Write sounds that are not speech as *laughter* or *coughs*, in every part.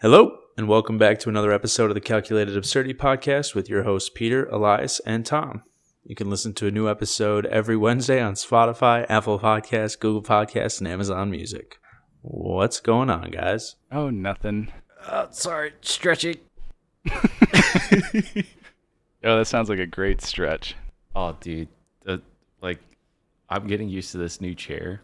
Hello, and welcome back to another episode of the Calculated Absurdity Podcast with your hosts Peter, Elias, and Tom. You can listen to a new episode every Wednesday on Spotify, Apple Podcasts, Google Podcasts, and Amazon Music. What's going on, guys? Oh, nothing. Uh, sorry, stretching. *laughs* *laughs* Oh, that sounds like a great stretch. Oh, dude, uh, like I'm getting used to this new chair,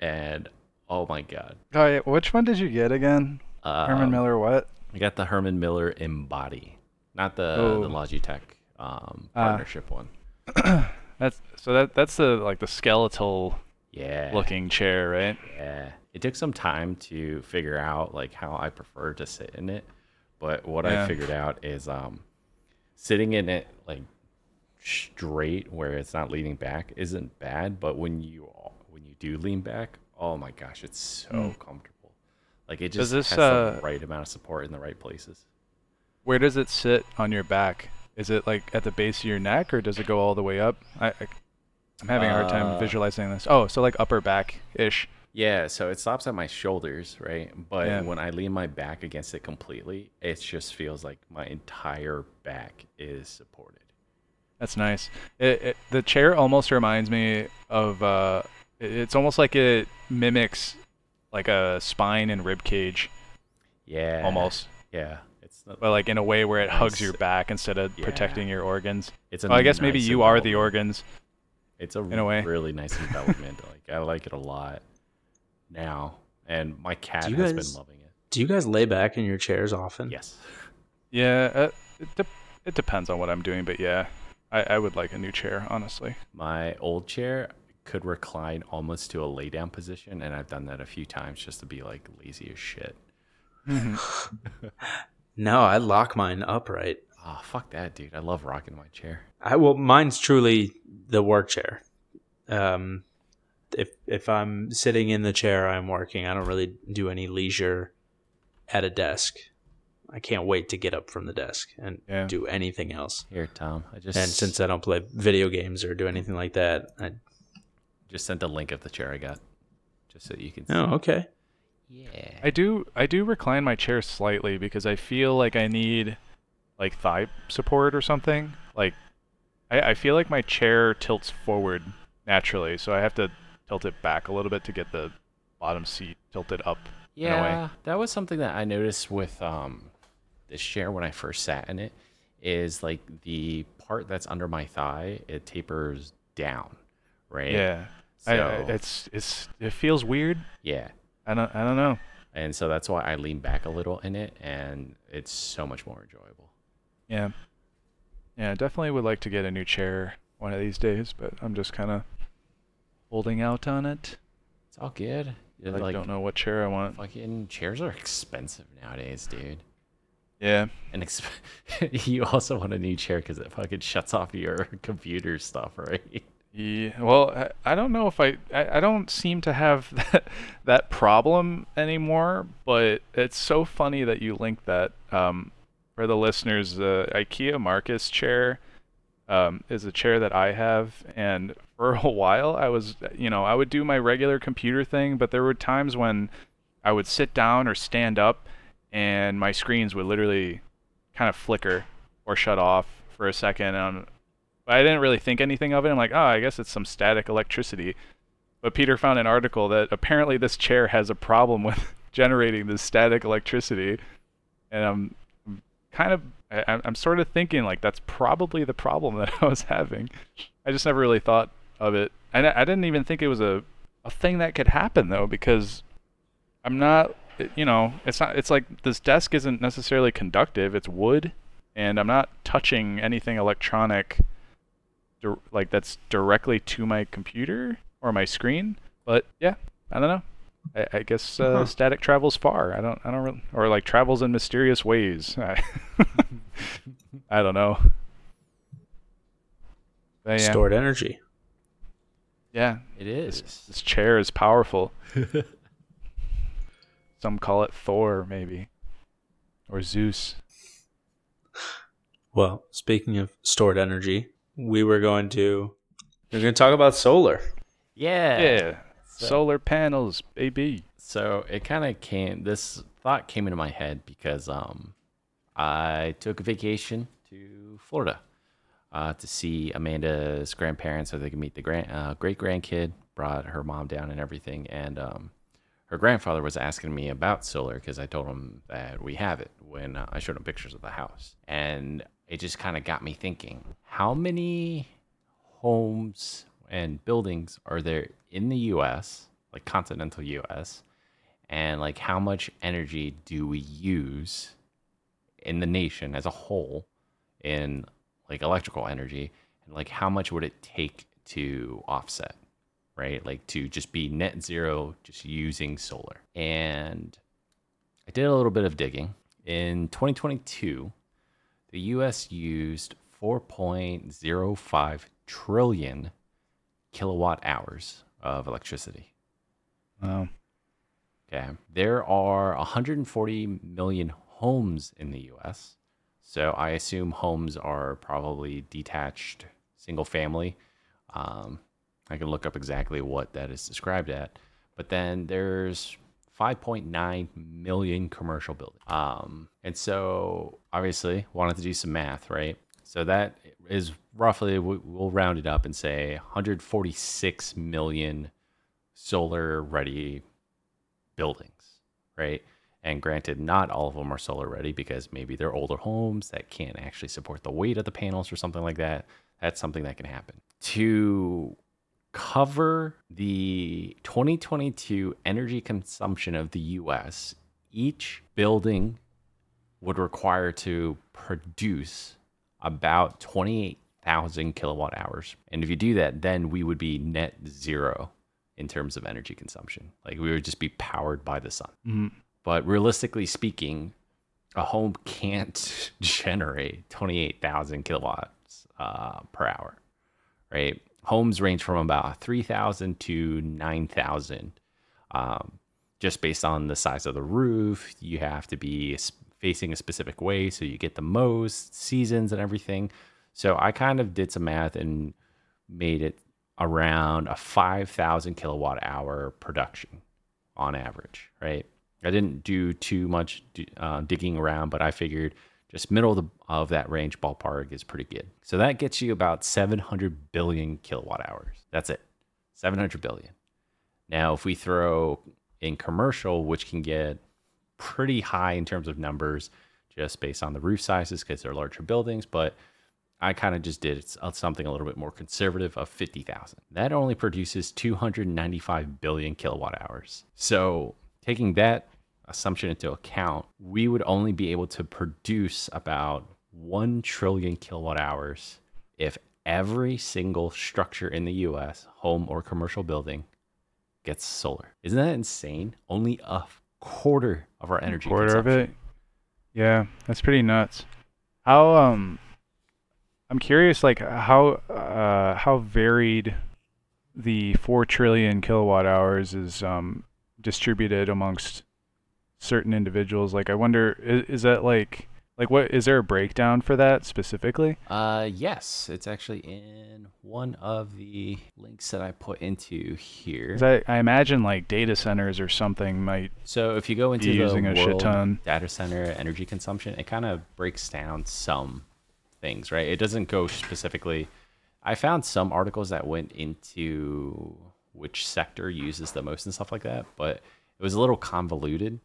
and oh my god, Oh, yeah. Which one did you get again? Um, Herman Miller, what? I got the Herman Miller Embody, not the Oh. the Logitech um, Ah. partnership one. *clears throat* That's so that that's the like the skeletal Yeah, looking chair, right? Yeah, it took some time to figure out like how I prefer to sit in it, but what Yeah. I figured out is um, sitting in it like straight where it's not leaning back isn't bad, but when you when you do lean back, oh my gosh, it's so comfortable. Like it Does just this, has uh, the right amount of support in the right places. Where does it sit on your back? Is it like at the base of your neck, or does it go all the way up? I, I'm having a hard time Uh, visualizing this. Oh, so like upper back ish. Yeah, so it stops at my shoulders, right? But Yeah. when I lean my back against it completely, it just feels like my entire back is supported. That's nice. It, it, the chair almost reminds me of. Uh, it's almost like it mimics like a spine and rib cage, Yeah. almost. Yeah. It's not, but like in a way where it hugs your back instead of Yeah. protecting your organs. it's a Well, I guess maybe you are the organs. It's a, in a way. really nice development. *laughs* like I like it a lot now, and my cat Do you has guys- been loving it. Do you guys lay back in your chairs often? Yes. Yeah, uh, it, de- it depends on what I'm doing, but yeah, I, I would like a new chair, honestly. My old chair could recline almost to a lay down position, and I've done that a few times just to be like lazy as shit. *laughs* No, I lock mine upright. Ah, fuck that, dude. I love rocking my chair. I well, mine's truly the work chair. Um, if if I'm sitting in the chair I'm working, I don't really do any leisure at a desk. I can't wait to get up from the desk and Yeah. do anything else. Here, Tom. I just And since I don't play video games or do anything like that, I just sent a link of the chair I got, just so you can. see. oh okay. Yeah. I do I do recline my chair slightly because I feel like I need like thigh support or something. Like I, I feel like my chair tilts forward naturally, so I have to tilt it back a little bit to get the bottom seat tilted up. in a way. Yeah, that was something that I noticed with um this chair when I first sat in it. Is like the part that's under my thigh, it tapers down, right? Yeah. I, I, it's it's it feels weird. Yeah. I don't I don't know. And so that's why I lean back a little in it, and it's so much more enjoyable. Yeah. Yeah, definitely would like to get a new chair one of these days, but I'm just kind of holding out on it. It's all good. I like, don't know what chair I want. Fucking chairs are expensive nowadays, dude. Yeah. And exp- *laughs* you also want a new chair because it fucking shuts off your *laughs* computer stuff, right? Yeah. Well, I, don't know if I, I I don't seem to have *laughs* that that problem anymore, but it's so funny that you linked that. Um, for the listeners, the IKEA Markus chair um, is a chair that I have, and for a *laughs* while I was, you know, I would do my regular computer thing, but there were times when I would sit down or stand up, and my screens would literally kind of flicker or shut off for a second. And but I didn't really think anything of it. I'm like, oh, I guess it's some static electricity. But Peter found an article that apparently this chair has a problem *laughs* with generating this static electricity, and I'm kind of I, I'm- I'm sort of thinking like that's probably the problem *laughs* that I was having. I just never really thought of it, and I, I didn't even think it was a a thing that could happen though because I'm not you know it's not it's like this desk isn't necessarily conductive. It's wood, and I'm not touching anything electronic dir- like that's directly to my computer or my screen. But yeah, I don't know. I, I guess uh, Huh. static travels far. I don't. I don't. Really, or like travels in mysterious ways. *laughs* I, *laughs* I don't know. But yeah, Stored energy. yeah. it is. This, this chair is powerful. *laughs* Some call it Thor, maybe, or Zeus. Well, speaking of stored energy, we were going to we're going to talk about solar. Yeah. Yeah, So- solar panels, baby. So it kind of came. This thought came into my head because um, I took a vacation to Florida uh, to see Amanda's grandparents so they could meet the grand, uh, great grandkid. Brought her mom down and everything, and um, her grandfather was asking me about solar because I told him that we have it when uh, I showed him pictures of the house, and it just kind of got me thinking: how many homes and buildings are there in the U.S., like continental U.S., and like how much energy do we use in the nation as a whole in like electrical energy, and like how much would it take to offset? right? Like to just be net zero, just using solar. And I did a little bit of digging. In 2022, the US used 4.05 trillion kilowatt hours of electricity. Wow. Okay. There are 140 million homes in the US. So I assume homes are probably detached, single family. Um, I can look up exactly what that is described at. But then there's 5.9 million commercial buildings. Um, and so obviously wanted to do some math, right? So that is roughly, we'll round it up and say 146 million solar ready buildings, right? And granted, not all of them are solar ready because maybe they're older homes that can't actually support the weight of the panels or something like that. That's something that can happen. To cover the 2022 energy consumption of the US, each building would require to produce about 28,000 kilowatt hours. And if you do that, then we would be net zero in terms of energy consumption. Like we would just be powered by the sun. Mm-hmm. But realistically speaking, a home can't *laughs* generate 28,000 kilowatts uh, per hour, right? Homes range from about 3,000 to 9,000. Um, just based on the size of the roof, you have to be facing a specific way so you get the most seasons and everything. So I kind of did some math and made it around a 5,000 kilowatt hour production on average, right? I didn't do too much uh, digging around, but I figured just middle of, the, of that range ballpark is pretty good. So that gets you about 700 billion kilowatt hours. That's it, 700 billion. Now, if we throw in commercial, which can get pretty high in terms of numbers just based on the roof sizes because they're larger buildings, but I kind of just did uh, something a little bit more conservative of 50,000. That only produces 295 billion kilowatt hours. So taking that assumption into account, we would only be able to produce about 1 trillion kilowatt hours if every single structure in the US, home or commercial building, gets solar. Isn't that insane? Only a quarter of our energy. Quarter of it. Yeah, that's pretty nuts. How um, I'm curious, like how uh how varied the four trillion kilowatt hours is um distributed amongst certain individuals. Like, I wonder, is, is that like, like what is there a breakdown for that specifically? Uh, yes, it's actually in one of the links that I put into here. I, I imagine like data centers or something might. So if you go into the using a shit ton. data center energy consumption, it kind of breaks down some things, right? It doesn't go specifically. I found some articles that went into which sector uses the most and stuff like that, but it was a little convoluted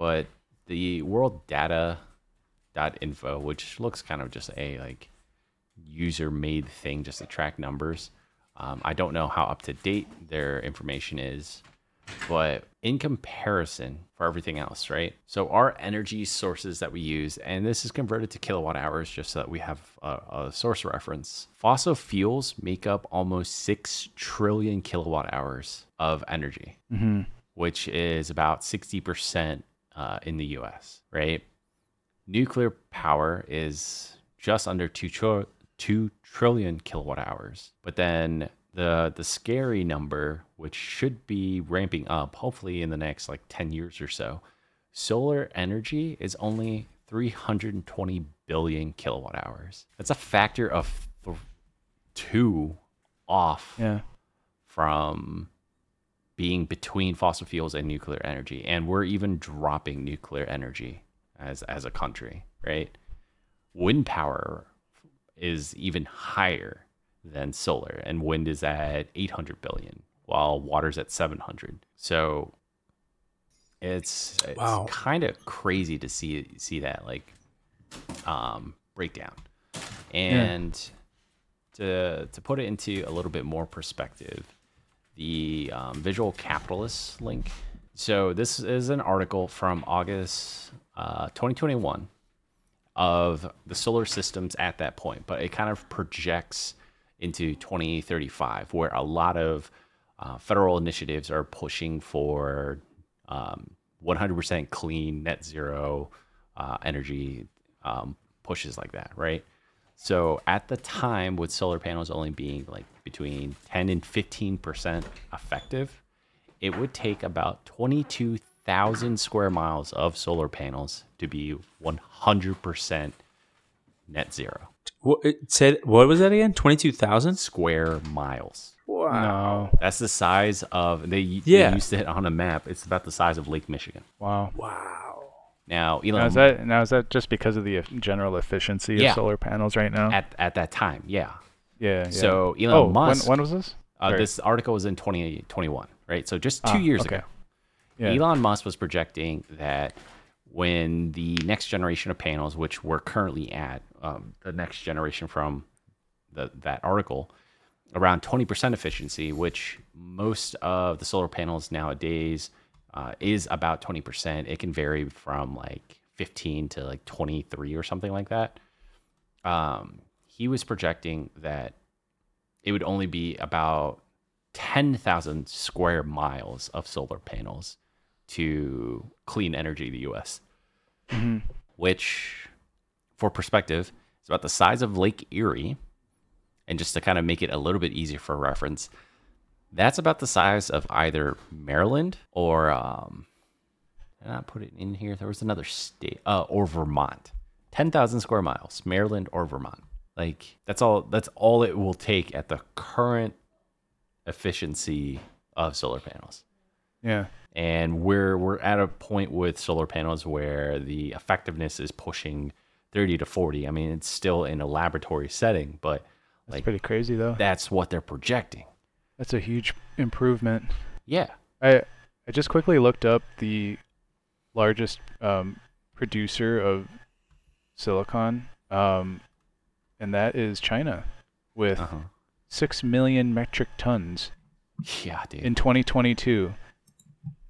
but the world data info which looks kind of just a like user made thing just to track numbers um, i don't know how up to date their information is but in comparison for everything else right so our energy sources that we use and this is converted to kilowatt hours just so that we have a, a source reference fossil fuels make up almost 6 trillion kilowatt hours of energy mm-hmm. which is about 60% uh, in the US, right? Nuclear power is just under 2, 2 trillion kilowatt hours. But then the the scary number, which should be ramping up hopefully in the next like 10 years or so, solar energy is only 320 billion kilowatt hours. That's a factor of th- two off yeah. from being between fossil fuels and nuclear energy, and we're even dropping nuclear energy as as a country, right? Wind power is even higher than solar, and wind is at 800 billion, while water's at 700. So it's it's Wow. kind of crazy to see see that like um, breakdown, and to to put it into a little bit more perspective, the um, Visual Capitalist link. So this is an article from August uh, 2021 of the solar systems at that point, but it kind of projects into 2035, where a lot of uh, federal initiatives are pushing for um, 100% clean, net zero uh, energy um, pushes like that, right? So at the time, with solar panels only being like between 10 and 15% effective, it would take about 22,000 square miles of solar panels to be 100% net zero What, it said, what was that again? 22,000? square miles. No. That's the size of they, Yeah. they used it on a map. It's about the size of Lake Michigan. Wow. Wow. Now, Elon Now is that now is that just because of the general efficiency Yeah. of solar panels right now? at at that time, yeah. yeah, yeah. So Elon oh, Musk. when, when was this? uh, this article was in 2021, right? So just two Ah, years okay. ago. Yeah. Elon Musk was projecting that when the next generation of panels, which we're currently at, um, the next generation from the, that article, around 20% efficiency, which most of the solar panels nowadays uh, is about 20%. It can vary from like 15 to like 23 or something like that. Um, he was projecting that it would only be about 10,000 square miles of solar panels to clean energy the US, Mhm. which, for perspective, is about the size of Lake Erie. And just to kind of make it a little bit easier for reference, that's about the size of either Maryland or, um, did I put it in here? There was another state, uh, or Vermont. 10,000 square miles, Maryland or Vermont. Like that's all that's all it will take at the current efficiency of solar panels. Yeah. And we're we're at a point with solar panels where the effectiveness is pushing 30 to 40. I mean, it's still in a laboratory setting, but That's like pretty crazy though. that's what they're projecting. That's a huge improvement. Yeah. I I just quickly looked up the largest um, producer of silicon, um, and that is China, with Uh-huh. six million metric tons Yeah, dude. in 2022.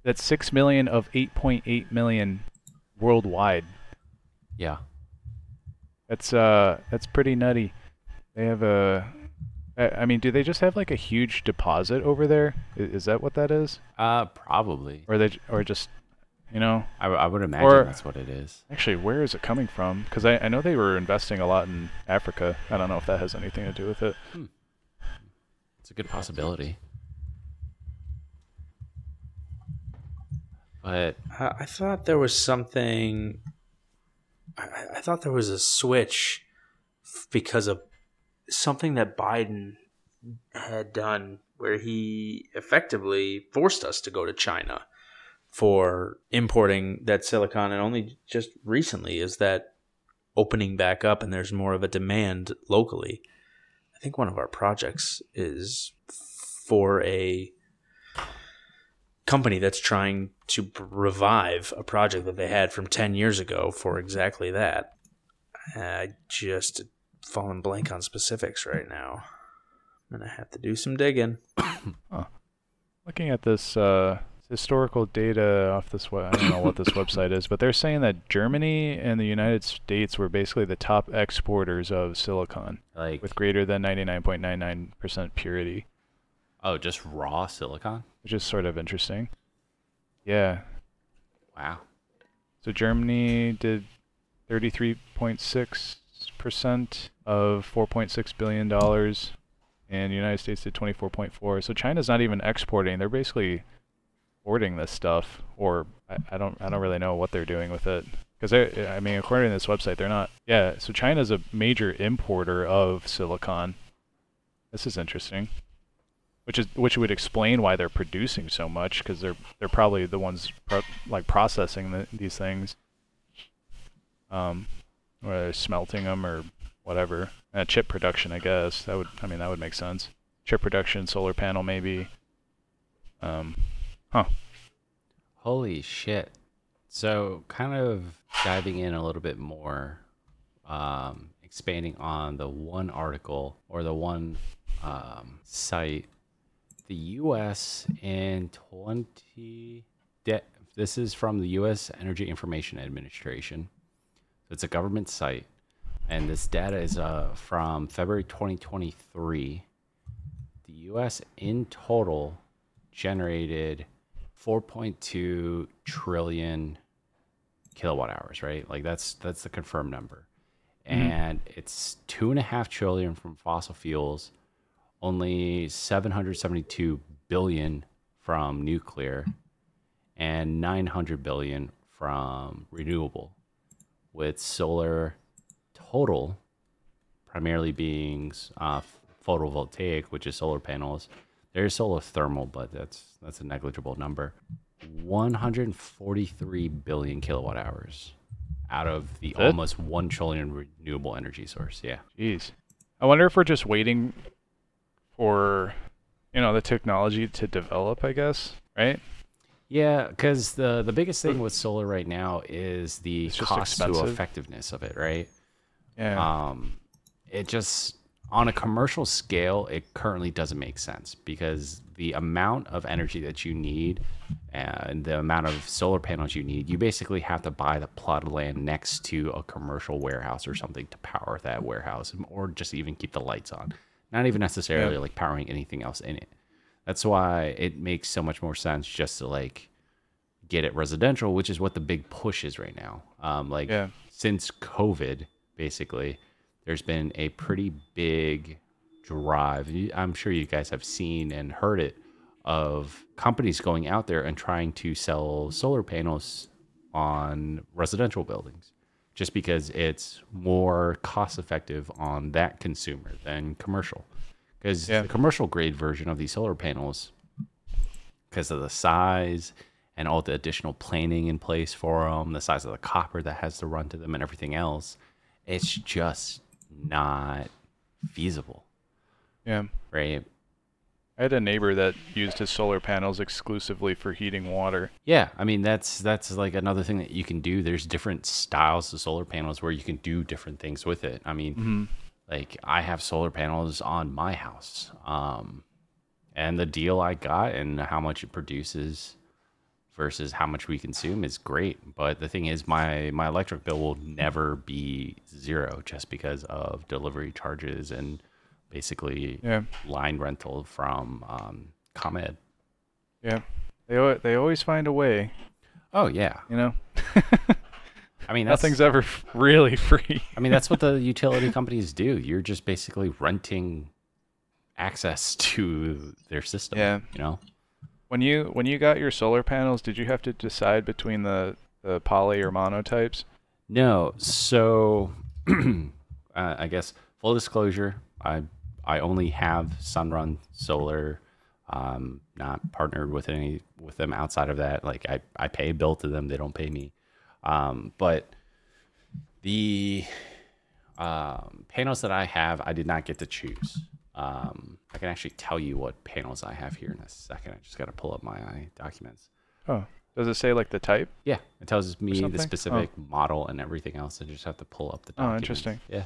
That's six million of 8.8 million worldwide. yeah. That's uh, that's pretty nutty. They have a. I I mean, do they just have like a huge deposit over there? Is that what that is, Uh probably. or they, or just, you know? I, I would imagine Or- that's what it is. Actually, where is it coming from? Because I, I know they were investing a lot in Africa. I don't know if that has anything to do with it. It's a good possibility. But I I thought there was something. I, I thought there was a switch because of something that Biden had done where he effectively forced us to go to China for importing that silicon. And only just recently is that opening back up and there's more of a demand locally. I think one of our projects is for a company that's trying to revive a project that they had from 10 years ago for exactly that. I just fallen blank on specifics right now. I'm going to have to do some digging. *coughs* Looking at this uh, historical data off this, we- I don't know what this *coughs* website is, but they're saying that Germany and the United States were basically the top exporters of silicon like with greater than 99.99% purity, oh, just raw silicon? which is sort of interesting. Yeah. Wow. So Germany did 33.6% of 4.6 billion dollars, and the United States did 24.4. So China's not even exporting; they're basically hoarding this stuff, or I, I don't, I don't really know what they're doing with it. Because I mean, according to this website, they're not. Yeah. So China's a major importer of silicon. This is interesting. which is which would explain why they're producing so much because they're they're probably the ones pro- like processing the, these things, um, or smelting them or whatever. Uh, chip production, I guess that would I mean that would make sense. Chip production, solar panel, maybe. Um, huh. Holy shit. So, kind of diving in a little bit more, um, expanding on the one article or the one um, site, the U.S. in 20. De- this is from the U.S. Energy Information Administration. It's a government site. And this data is uh, from February 2023. The U.S. in total generated 4.2 trillion kilowatt hours, right? Like that's that's the confirmed number, and it's two and a half trillion from fossil fuels, only 772 billion from nuclear, and 900 billion from renewable, with solar total primarily being uh, photovoltaic, which is solar panels. There's solar thermal, but that's that's a negligible number. 143 billion kilowatt hours out of the almost 1 trillion renewable energy source. Yeah. Jeez. I wonder if we're just waiting for, you know, the technology to develop. I guess, right? Yeah, because the the biggest thing with solar right now is the cost to effectiveness of it, right? Yeah. um, it just on a commercial scale it currently doesn't make sense because the amount of energy that you need and the amount of solar panels you need you basically have to buy the plot of land next to a commercial warehouse or something to power that warehouse or just even keep the lights on not even necessarily Yeah. like powering anything else in it that's why it makes so much more sense just to like get it residential which is what the big push is right now um, like Yeah. since COVID, basically, there's been a pretty big drive. I'm sure you guys have seen and heard it of companies going out there and trying to sell solar panels on residential buildings just because it's more cost effective on that consumer than commercial. Because Yeah. the commercial grade version of these solar panels, because of the size and all the additional planning in place for them, the size of the copper that has to run to them, and everything else, it's just not feasible, yeah. right? I had a neighbor that used his solar panels exclusively for heating water. Yeah, I mean that's that's like another thing that you can do. There's different styles of solar panels where you can do different things with it. I mean, mm-hmm. Like I have solar panels on my house, um, and the deal I got and how much it produces versus how much we consume is great. But the thing is, my my electric bill will never be zero just because of delivery charges and basically Yeah. line rental from um, ComEd. Yeah. They they always find a way, Oh yeah, you know. *laughs* I mean that's, Nothing's ever *laughs* really free. I mean, that's what the utility companies do. You're just basically renting access *laughs* to their system. Yeah. You know? When you when you got your solar panels, did you have to decide between the the poly or mono types? No. So, *clears throat* uh, I guess full disclosure, I I only have Sunrun Solar. Um, not partnered with any with them outside of that. Like I I pay a bill to them. They don't pay me. Um, but the um, panels that I have, I did not get to choose. Um, I can actually tell you what panels I have here in a second. I just got to pull up my documents. Oh, does it say like the type? Yeah, it tells me the something? Oh. specific model and everything else. I just have to pull up the Oh, interesting. Yeah,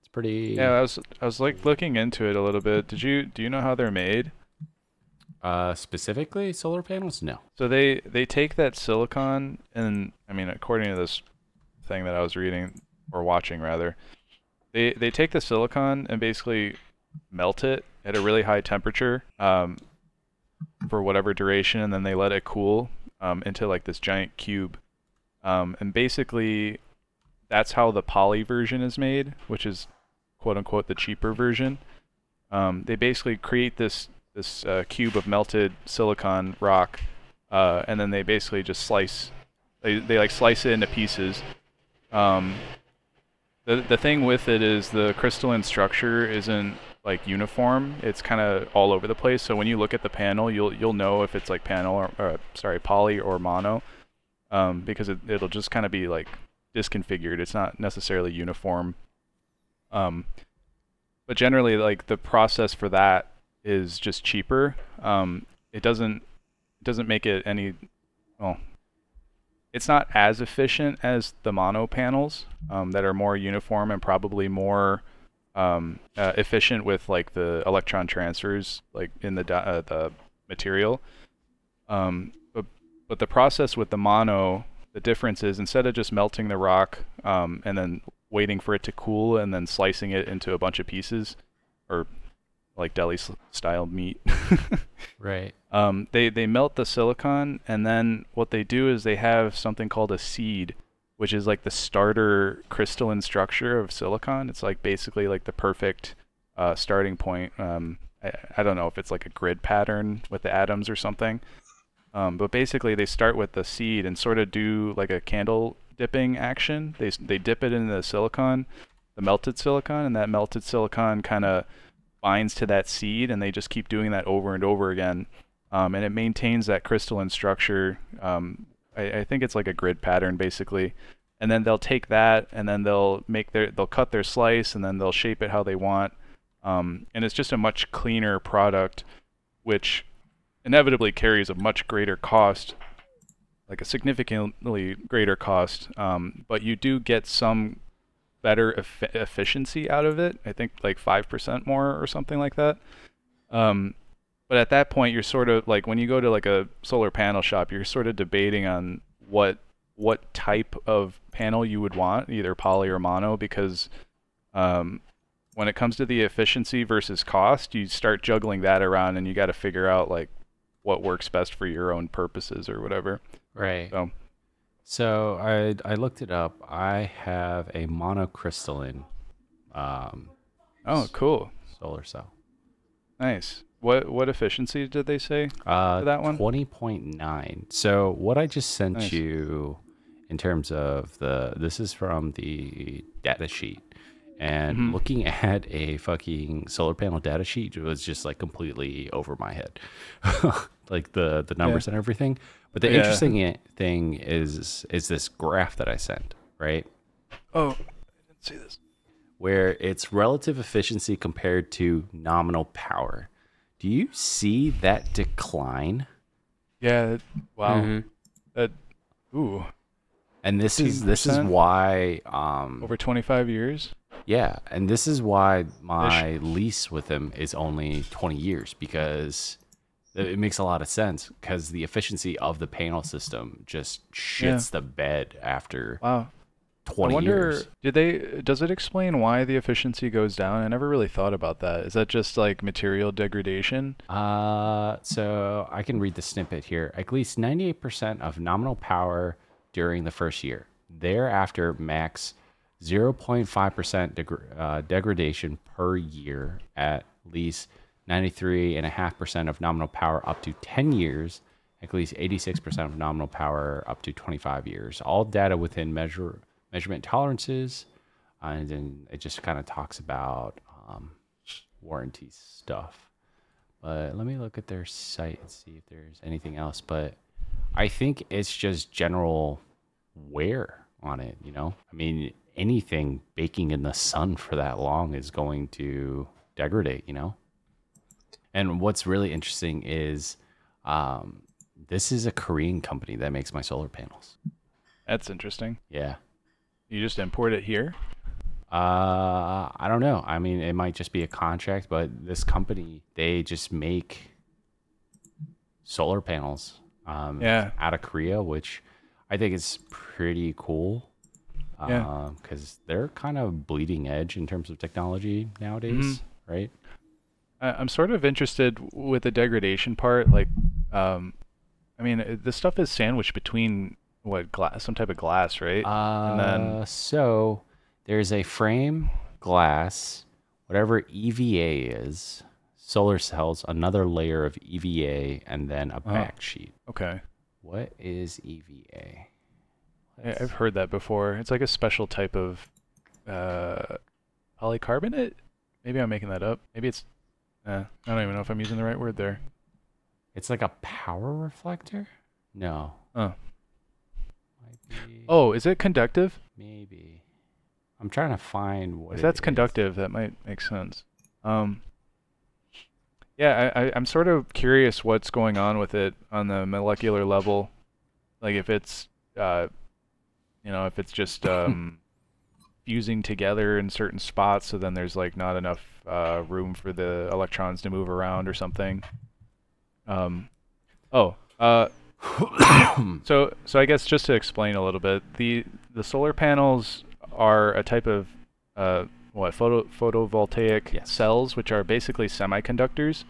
it's pretty. Yeah, I was I was like looking into it a little bit. Did you do you know how they're made? Uh, specifically solar panels? No. So they they take that silicon and I mean according to this thing that I was reading or watching rather, they they take the silicon and basically melt it at a really high temperature um, for whatever duration, and then they let it cool um, into like this giant cube. Um, and basically, that's how the poly version is made, which is quote unquote the cheaper version. Um, they basically create this this uh, cube of melted silicon rock, uh, and then they basically just slice. They they like slice it into pieces. Um, the the thing with it is the crystalline structure isn't like uniform. It's kind of all over the place. So when you look at the panel, you'll you'll know if it's like panel or, or sorry poly or mono, um, because it, it'll just kind of be like disconfigured. It's not necessarily uniform. Um, but generally, like the process for that is just cheaper. Um, it doesn't doesn't make it any well. It's not as efficient as the mono panels um, that are more uniform and probably more um, uh, efficient with like the electron transfers, like in the uh, the material. Um, but but the process with the mono, the difference is instead of just melting the rock um, and then waiting for it to cool and then slicing it into a bunch of pieces, or like deli style meat. *laughs* right. Um, they they melt the silicon and then what they do is they have something called a seed, which is like the starter crystalline structure of silicon. It's like basically like the perfect uh, starting point. Um, I, I don't know if it's like a grid pattern with the atoms or something. Um, but basically, they start with the seed and sort of do like a candle dipping action. They they dip it in the silicon, the melted silicon, and that melted silicon kind of binds to that seed, and they just keep doing that over and over again. Um, and it maintains that crystalline structure. Um, I, I, think it's like a grid pattern basically. And then they'll take that, and then they'll make their they'll cut their slice, and then they'll shape it how they want. Um, and it's just a much cleaner product, which inevitably carries a much greater cost, like a significantly greater cost. Um, but you do get some better e- efficiency out of it. I think like 5% more or something like that. Um, but at that point, you're sort of like when you go to like a solar panel shop, you're sort of debating on what what type of panel you would want, either poly or mono, because um, when it comes to the efficiency versus cost, you start juggling that around, and you got to figure out like what works best for your own purposes or whatever. Right. So So I I looked it up. I have a monocrystalline um, Oh, cool. solar cell. Nice. What what efficiency did they say? Uh, For that one? twenty point nine. So what I just sent Nice. you in terms of the this is from the data sheet, and Mhm. looking *laughs* at a fucking solar panel data sheet was just like completely over my head, *laughs* like the the numbers and everything. But the Yeah. interesting thing is is this graph that I sent, right? Oh, I didn't see this. where it's relative efficiency compared to nominal power. Do you see that decline? Yeah. that- Wow. Mhm. That. Ooh. And this is this is why um Over 25 years. yeah, and this is why my lease with them is only 20 years because it makes a lot of sense because the efficiency of the panel system just shits the bed after Wow. 20 I wonder, years. did they? Does it explain why the efficiency goes down? I never really thought about that. Is that just like material degradation? Uh, so I can read the snippet here. At least 98% of nominal power during the first year. Thereafter, max 0.5% degr- uh, degradation per year at least 93.5% of nominal power up to 10 years. At least 86% of nominal power up to 25 years. All data within measure measurement tolerances. Uh, and then it just kind of talks about um, warranty stuff. But let me look at their site and see if there's anything else. But I think it's just general wear on it, you know? I mean, anything baking in the sun for that long is going to degrade, you know? And what's really interesting is um, this is a Korean company that makes my solar panels. That's interesting. Yeah. You just import it here. Uh, I don't know. I mean, it might just be a contract, but this company they just make solar panels. Um, Yeah. out of Korea, which I think is pretty cool. Yeah. because they're kind of bleeding edge in terms of technology nowadays, Mhm. right? I, I'm sort of interested with the degradation part. Like, um, I mean, it- this stuff is sandwiched between what glass, some type of glass, right? Uh, then- so there's a frame, glass, whatever EVA is, solar cells, another layer of EVA, and then a Uh-huh. back sheet. okay. What is EVA? I, I've heard that before. It's like a special type of uh, polycarbonate. maybe I'm making that up. Maybe it's. Uh, I don't even know if I'm using the right word there. It's like a power reflector. No. Oh. Oh, is it conductive? maybe. I'm trying to find what. If that's is. conductive, that might make sense. Um, yeah, I, I, I'm sort of curious what's going on with it on the molecular level. Like if it's, uh, you know, if it's just *laughs* um, fusing together in certain spots, so then there's like not enough uh, room for the electrons to move around or something. Um, oh, uh, *coughs* so so I guess just to explain a little bit, the the solar panels are a type of uh, what photo photovoltaic Yes. cells, which are basically semiconductors.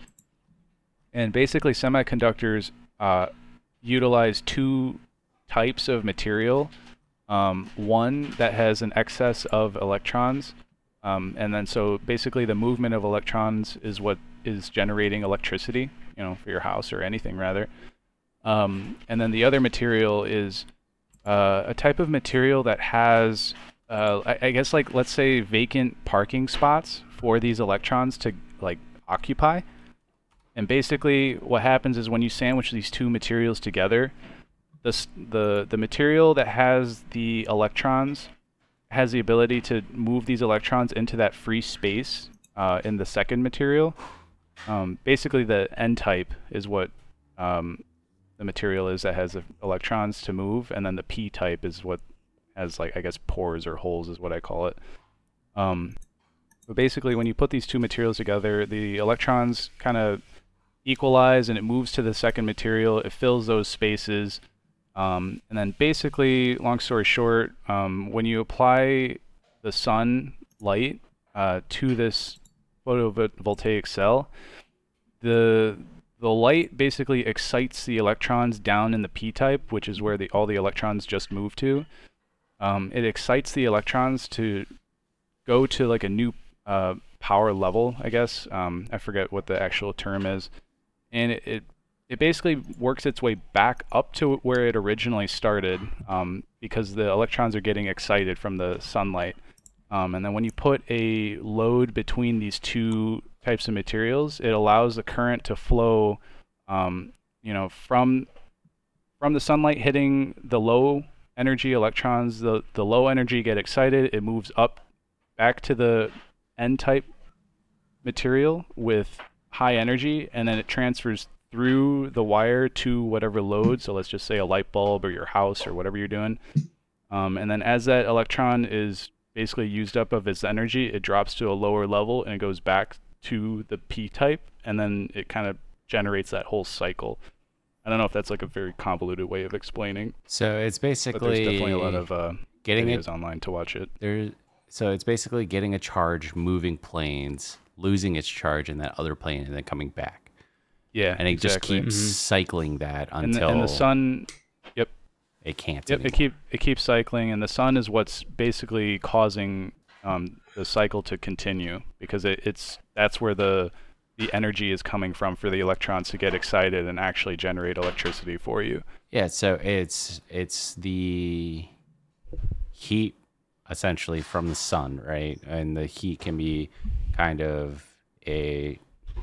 And basically, semiconductors uh, utilize two types of material. Um, one that has an excess of electrons, um, and then so basically the movement of electrons is what is generating electricity, you know, for your house or anything rather. Um, and then the other material is uh, a type of material that has, uh, I, I guess, like let's say vacant parking spots for these electrons to like occupy. And basically, what happens is when you sandwich these two materials together, the the the material that has the electrons has the ability to move these electrons into that free space uh, in the second material. Um, basically, the N type is what um, the material is that has electrons to move, and then the P type is what has like I guess pores or holes is what I call it. Um, but basically, when you put these two materials together, the electrons kind of equalize, and it moves to the second material. It fills those spaces, um, and then basically, long story short, um, when you apply the sun light uh, to this photovoltaic cell, the the light basically excites the electrons down in the p type, which is where the all the electrons just move to. Um, it excites the electrons to go to like a new uh, power level, I guess. Um, I forget what the actual term is, and it, it it basically works its way back up to where it originally started um, because the electrons are getting excited from the sunlight. Um, and then when you put a load between these two types of materials, it allows the current to flow, um, you know, from from the sunlight hitting the low energy electrons. The the low energy get excited. It moves up back to the N type material with high energy, and then it transfers through the wire to whatever load. So let's just say a light bulb or your house or whatever you're doing. Um, and then as that electron is basically used up of its energy, it drops to a lower level and it goes back to the P type, and then it kind of generates that whole cycle. I don't know if that's like a very convoluted way of explaining, So it's but basically there's definitely a lot of uh, getting videos it online to watch it. there. So it's basically getting a charge, moving planes, losing its charge in that other plane, and then coming back, Yeah, and it exactly. just keeps cycling that and, until the, and the sun Yep, it can't. Yep, it anymore. keep it keeps cycling, and the sun is what's basically causing um, the cycle to continue because it, it's that's where the the energy is coming from for the electrons to get excited and actually generate electricity for you. Yeah, so it's it's the heat essentially from the sun, right? And the heat can be kind of a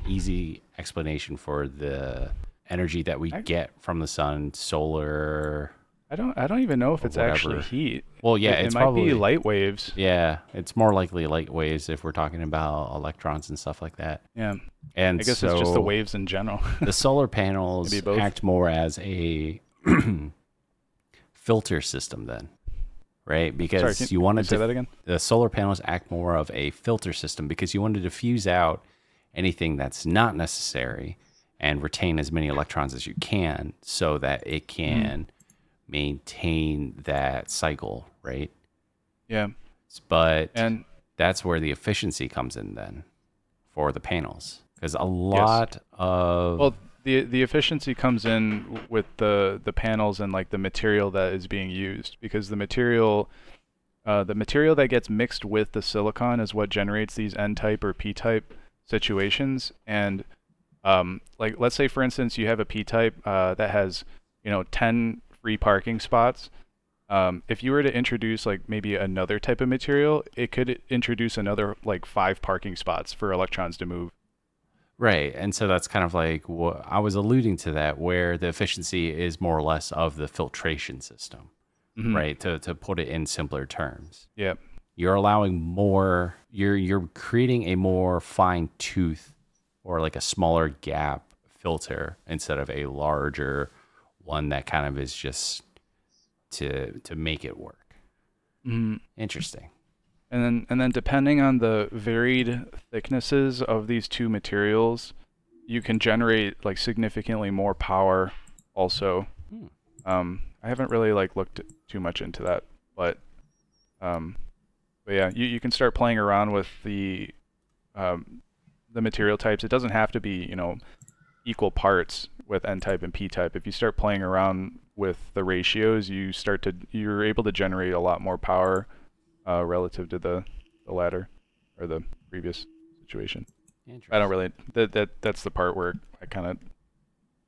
easy explanation for the energy that we I- get from the sun, solar. I don't I don't even know if it's actually heat. Well, yeah, it, it's it might probably be light waves. Yeah, it's more likely light waves if we're talking about electrons and stuff like that. Yeah, And I guess it's just the waves in general. *laughs* the solar panels act more as a *clears throat* filter system then right because Sorry, you can wanted say that again. the solar panels act more of a filter system because you want to diffuse out anything that's not necessary and retain as many electrons as you can so that it can maintain that cycle right? Yeah, but and that's where the efficiency comes in then for the panels because a lot of well, the the efficiency comes in with the the panels and like the material that is being used because the material uh, the material that gets mixed with the silicon is what generates these n-type or p-type situations and um, like let's say for instance you have a p-type uh, that has you know 10 free parking spots Um, if you were to introduce like maybe another type of material, it could introduce another like five parking spots for electrons to move. Right. And so that's kind of like what I was alluding to that, where the efficiency is more or less of the filtration system, Mhm. right? To, to put it in simpler terms. Yep. You're allowing more, you're, you're creating a more fine tooth or like a smaller gap filter instead of a larger one that kind of is just to, to make it work. Mhm. Interesting. And then and then depending on the varied thicknesses of these two materials, you can generate like significantly more power also. Hmm. Um I haven't really like looked too much into that, but um but yeah, you, you can start playing around with the um the material types. It doesn't have to be, you know, equal parts with N type and P type. If you start playing around with the ratios, you start to you're able to generate a lot more power uh, relative to the, the latter or the previous situation. Interesting. I don't really that that that's the part where I kind of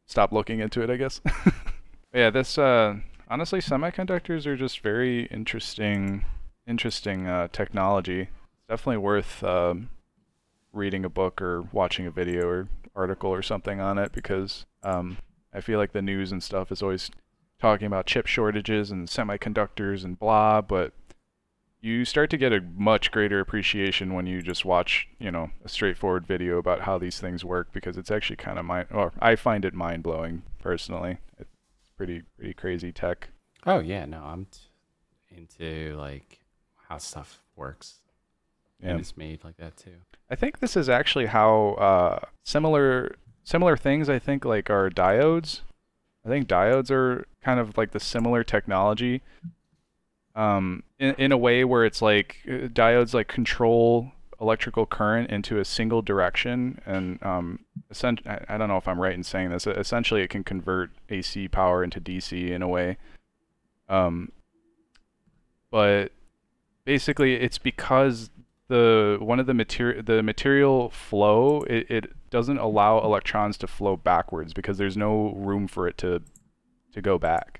stopped looking into it, I guess. *laughs* yeah, this uh, honestly, semiconductors are just very interesting, interesting uh, technology. It's definitely worth um, reading a book or watching a video or article or something on it because um, I feel like the news and stuff is always talking about chip shortages and semiconductors and blah, but you start to get a much greater appreciation when you just watch, you know, a straightforward video about how these things work because it's actually kind of mind or I find it mind blowing personally. It's pretty pretty crazy tech. Oh yeah, no, I'm t- into like how stuff works Yeah. and it's made like that too. I think this is actually how uh, similar similar things I think like are diodes. I think diodes are kind of like the similar technology. Um, in in a way where it's like uh, diodes like control electrical current into a single direction, and um, essen- I don't know if I'm right in saying this. Essentially, it can convert AC power into DC in a way. Um, but basically, it's because the one of the material the material flow it, it doesn't allow electrons to flow backwards because there's no room for it to to go back.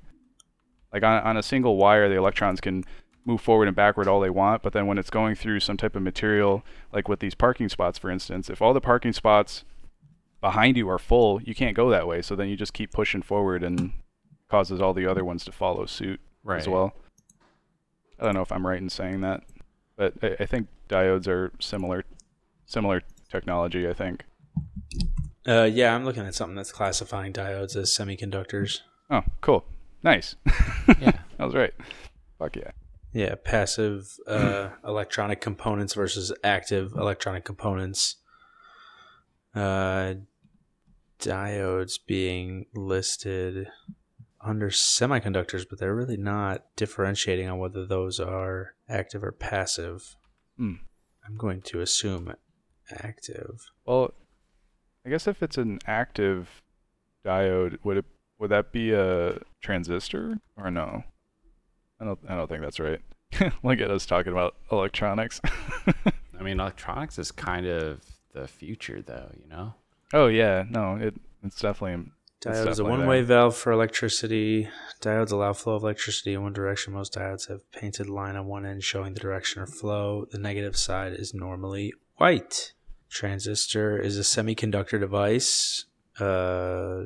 Like on, on a single wire the electrons can move forward and backward all they want but then when it's going through some type of material like with these parking spots for instance if all the parking spots behind you are full you can't go that way. So then you just keep pushing forward and causes all the other ones to follow suit Right. as well i don't know if i'm right in saying that but I, I think diodes are similar similar technology i think Uh, yeah, I'm looking at something that's classifying diodes as semiconductors. oh cool nice *laughs* Yeah. i was right fuck yeah Yeah, passive uh, *clears throat* electronic components versus active electronic components. Uh, diodes being listed under semiconductors, but they're really not differentiating on whether those are active or passive. Hmm. I'm going to assume active. well i guess if it's an active diode would it would that be a transistor or no i don't i don't think that's right *laughs* look at us talking about electronics *laughs* I mean, electronics is kind of the future, though. You know. oh yeah no it it's definitely It's Diode is a one way valve for electricity. Diodes allow flow of electricity in one direction. Most diodes have painted line on one end showing the direction of flow. The negative side is normally white. Transistor is a semiconductor device, uh,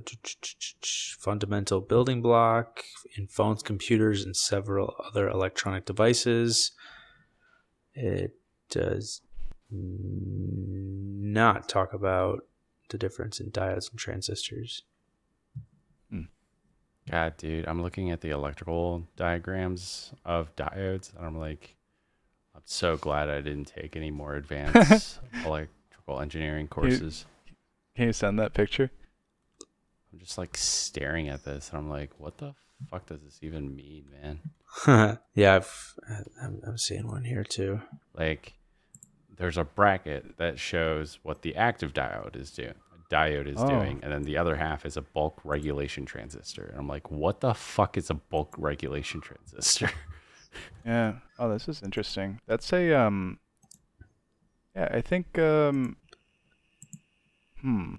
fundamental building block in phones, computers, and several other electronic devices. It does not talk about the difference in diodes and transistors. God, dude, I'm looking at the electrical diagrams of diodes, and I'm like, I'm so glad I didn't take any more *laughs* advanced electrical engineering courses. can you send that picture I'm just like staring at this, and I'm like, what the fuck does this even mean, man? *laughs* yeah, I've, I'm, I'm seeing one here too. Like, there's a bracket that shows what the active diode is doing. Diode is Oh. doing, and then the other half is a bulk regulation transistor. And I'm like, what the fuck is a bulk regulation transistor? *laughs* Yeah. Oh, this is interesting. That's a um. Yeah, I think um. Hmm.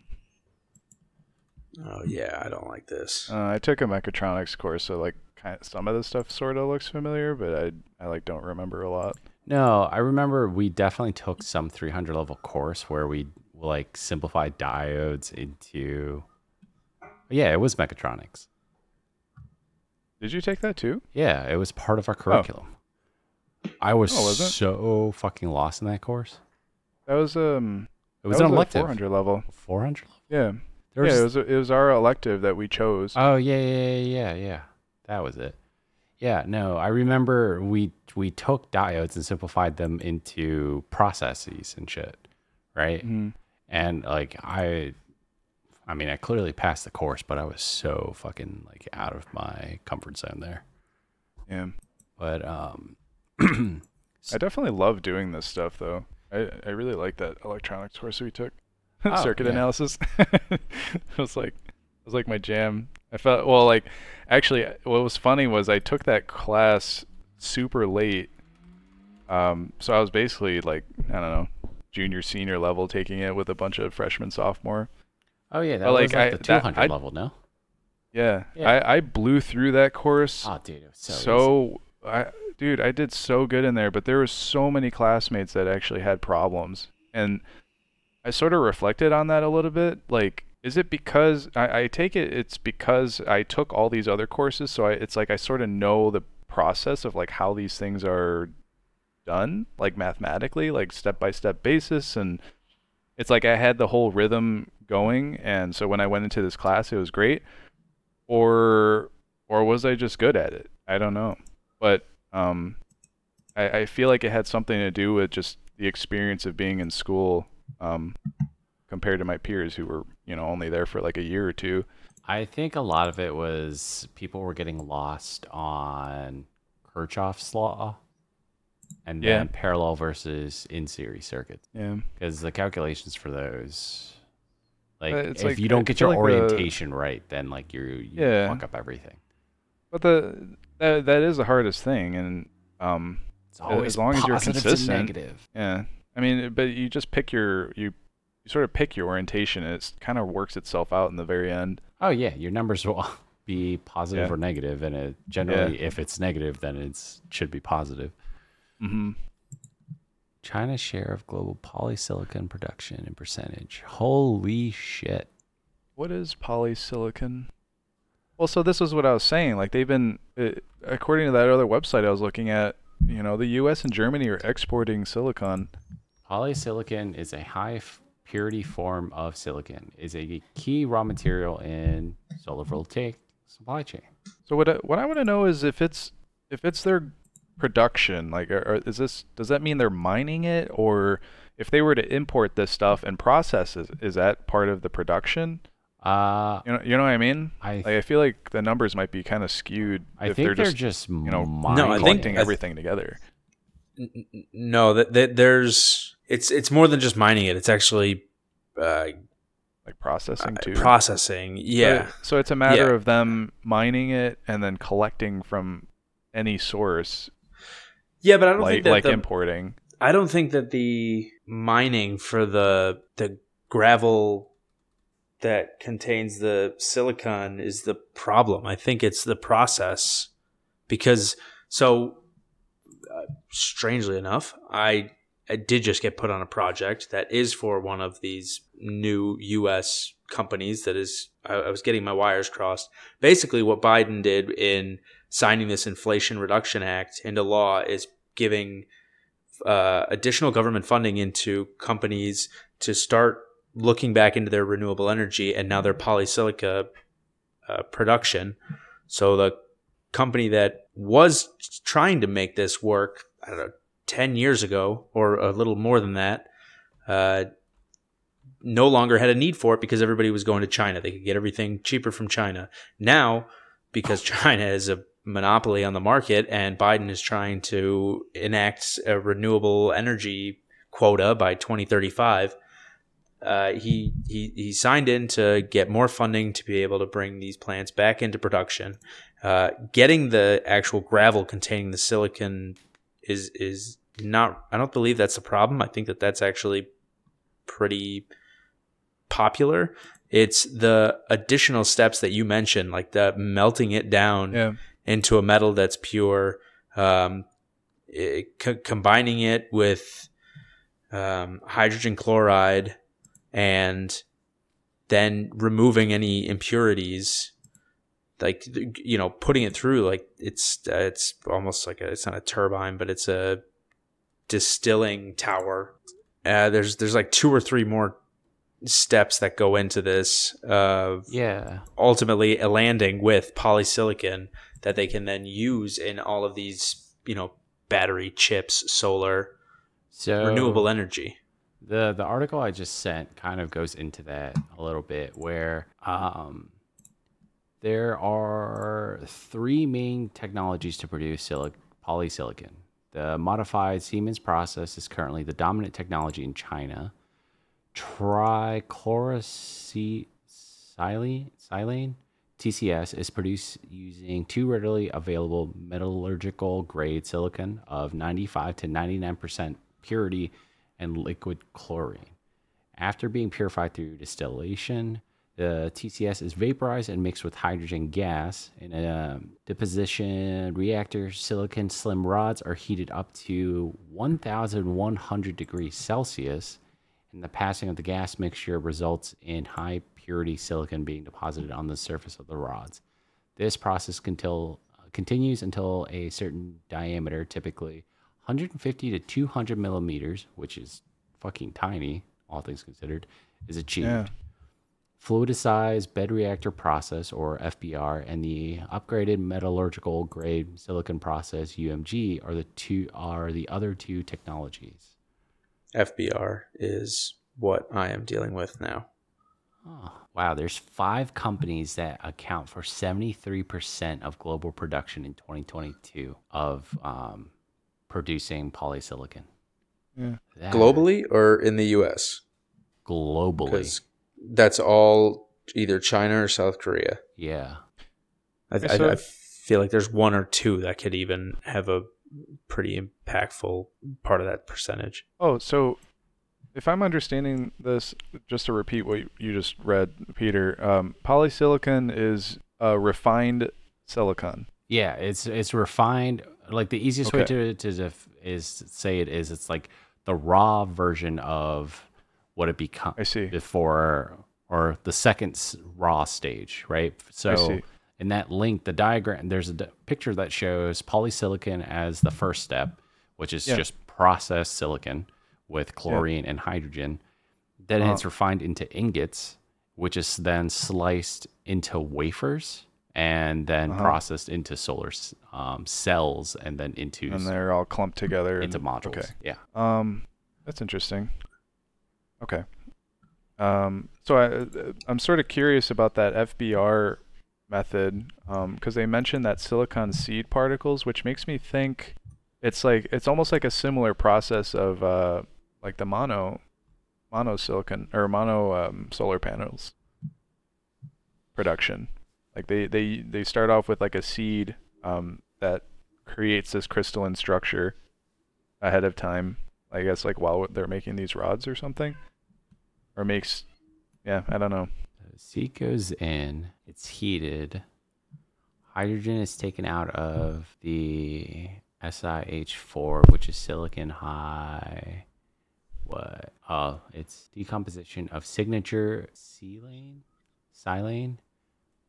Oh yeah, I don't like this. Uh, I took a mechatronics course, so like kind of, some of the stuff sort of looks familiar, but I I like don't remember a lot. No, I remember we definitely took some 300 level course where we like simplified diodes into. Yeah, it was mechatronics. Did you take that too? Yeah, it was part of our curriculum. I was, Oh, was so fucking lost in that course. That was um. It was that an elective. Four hundred level. 400 Yeah. There was yeah, it was it was our elective that we chose. Oh yeah, yeah, yeah, yeah, yeah. That was it. Yeah, no, I remember we we took diodes and simplified them into processes and shit, right? Mhm. And like I, I mean, I clearly passed the course, but I was so fucking like out of my comfort zone there. Yeah. But um, *clears throat* I definitely love doing this stuff though. I I really like that electronics course we took. *laughs* Oh, Circuit yeah. analysis. *laughs* it was like it was like my jam. I felt well like actually what was funny was I took that class super late. Um so I was basically like I don't know, junior senior level taking it with a bunch of freshman sophomore. oh yeah, that But, was like, like I- the 200 I- level, no? Yeah. Yeah. I I blew through that course. Oh, dude, it was so, so I dude, I did so good in there, but there were so many classmates that actually had problems. And I sort of reflected on that a little bit. Like, is it because I, I take it it's because I took all these other courses, so I, it's like I sort of know the process of like how these things are done, like mathematically, like step by step basis and it's like I had the whole rhythm going and so when I went into this class it was great. Or or was I just good at it? I don't know. But um I, I feel like it had something to do with just the experience of being in school um compared to my peers who were, you know, only there for like a year or two. I think a lot of it was people were getting lost on Kirchhoff's law and Yeah. then parallel versus in series circuits Yeah. because the calculations for those like Uh, if like- you don't get your like the- orientation right then like you you Yeah. fuck up everything But the that, that is the hardest thing and um it's As long as you're consistent. negative Yeah, I mean, but you just pick your you, you sort of pick your orientation, and it kind of works itself out in the very end. oh yeah your numbers will *laughs* be positive Yeah. or negative and it generally if it's negative then it's should be positive Mm-hmm. China's share of global polysilicon production in percentage holy shit What is polysilicon? Well, so this is what I was saying. Like they've been, uh, according to that other website I was looking at, you know, the U.S. and Germany are exporting silicon. Polysilicon is a high f- purity form of silicon. is a key raw material in solar voltaic supply chain. So what I, what I want to know is if it's if it's their production, like, or, or is this does that mean they're mining it, or if they were to import this stuff and process it, is that part of the production? Uh, You know, you know what I mean? I Like I feel like the numbers might be kind of skewed I if think they're they're just, just, you know, mining No, I think- collecting I th- everything together. N- n- No, that, that there's it's it's more than just mining it. It's actually uh, Like processing too. processing. Yeah, So, so it's a matter Yeah. of them mining it and then collecting from any source, yeah, but I don't like think that like the, importing. I don't think that the mining for the the gravel that contains the silicon is the problem. I think it's the process because so uh, strangely enough, I I did just get put on a project that is for one of these new U.S. companies that is. I, I was getting my wires crossed. Basically, what Biden did in signing this Inflation Reduction Act into law is giving uh, additional government funding into companies to start looking back into their renewable energy and now their polysilicon uh, production. So the company that was trying to make this work, I don't know, 10 years ago or a little more than that, uh, no longer had a need for it because everybody was going to China. They could get everything cheaper from China. Now, because *laughs* China is a monopoly on the market and Biden is trying to enact a renewable energy quota by 2035, uh, he, he he signed in to get more funding to be able to bring these plants back into production. Uh, getting the actual gravel containing the silicon is is not. I don't believe that's the problem. I think that that's actually pretty popular. It's the additional steps that you mentioned, like the melting it down Yeah. Into a metal that's pure, um, it, co- combining it with um, hydrogen chloride and then removing any impurities like you know putting it through like it's uh, it's almost like a, it's not a turbine but it's a distilling tower uh, there's there's like two or three more steps that go into this uh, Yeah. ultimately a landing with polysilicon that they can then use in all of these you know battery chips solar So renewable energy the the article I just sent kind of goes into that a little bit where um there are three main technologies to produce silic- polysilicon. The modified Siemens process is currently the dominant technology in China. Trichlorosilane TCS is produced using two readily available metallurgical grade silicon of 95 to 99% purity and liquid chlorine. After being purified through distillation, the TCS is vaporized and mixed with hydrogen gas. In a deposition reactor, silicon slim rods are heated up to 1,100 degrees Celsius, and the passing of the gas mixture results in high purity silicon being deposited on the surface of the rods. This process until, uh, continues until a certain diameter, typically 150 to 200 millimeters, which is fucking tiny, all things considered, is achieved. Yeah. Fluidized bed reactor process, or FBR, and the upgraded metallurgical grade silicon process (UMG) are the two are the other two technologies. fbr is what i am dealing with now Oh, wow, there's five companies that account for 73% of global production in 2022 of um, producing polysilicon. Yeah. That- globally or in the us globally. that's all either China or South Korea. Yeah. I, Okay, I- so- I feel like there's one or two that could even have a pretty impactful part of that percentage. Oh, so if I'm understanding this, just to repeat what you just read, Peter, um, polysilicon is a refined silicon. Yeah, it's it's refined. Like the easiest way to to def, is to say it is it's like the raw version of what it becomes. I see. before or the second raw stage, right? So in that link, the diagram there's a d- picture that shows polysilicon as the first step, which is Yeah. just processed silicon with chlorine and hydrogen. Then it's Uh-huh. refined into ingots, which is then sliced into wafers and then Uh-huh. processed into solar um, cells and then into And they're all clumped together. into and- modules. Okay. Yeah. Um, that's interesting. Okay. Um, so I, I'm sort of curious about that FBR method because they mentioned that silicon seed particles, which makes me think it's like it's almost like a similar process of uh, like the mono mono silicon or mono um, solar panels production. Like they they they start off with like a seed um, that creates this crystalline structure ahead of time. I guess like while they're making these rods or something, or makes, yeah, I don't know. The seed goes in, it's heated. Hydrogen is taken out of the SiH4, which is silicon high. What? Oh, it's decomposition of signature silane, silane,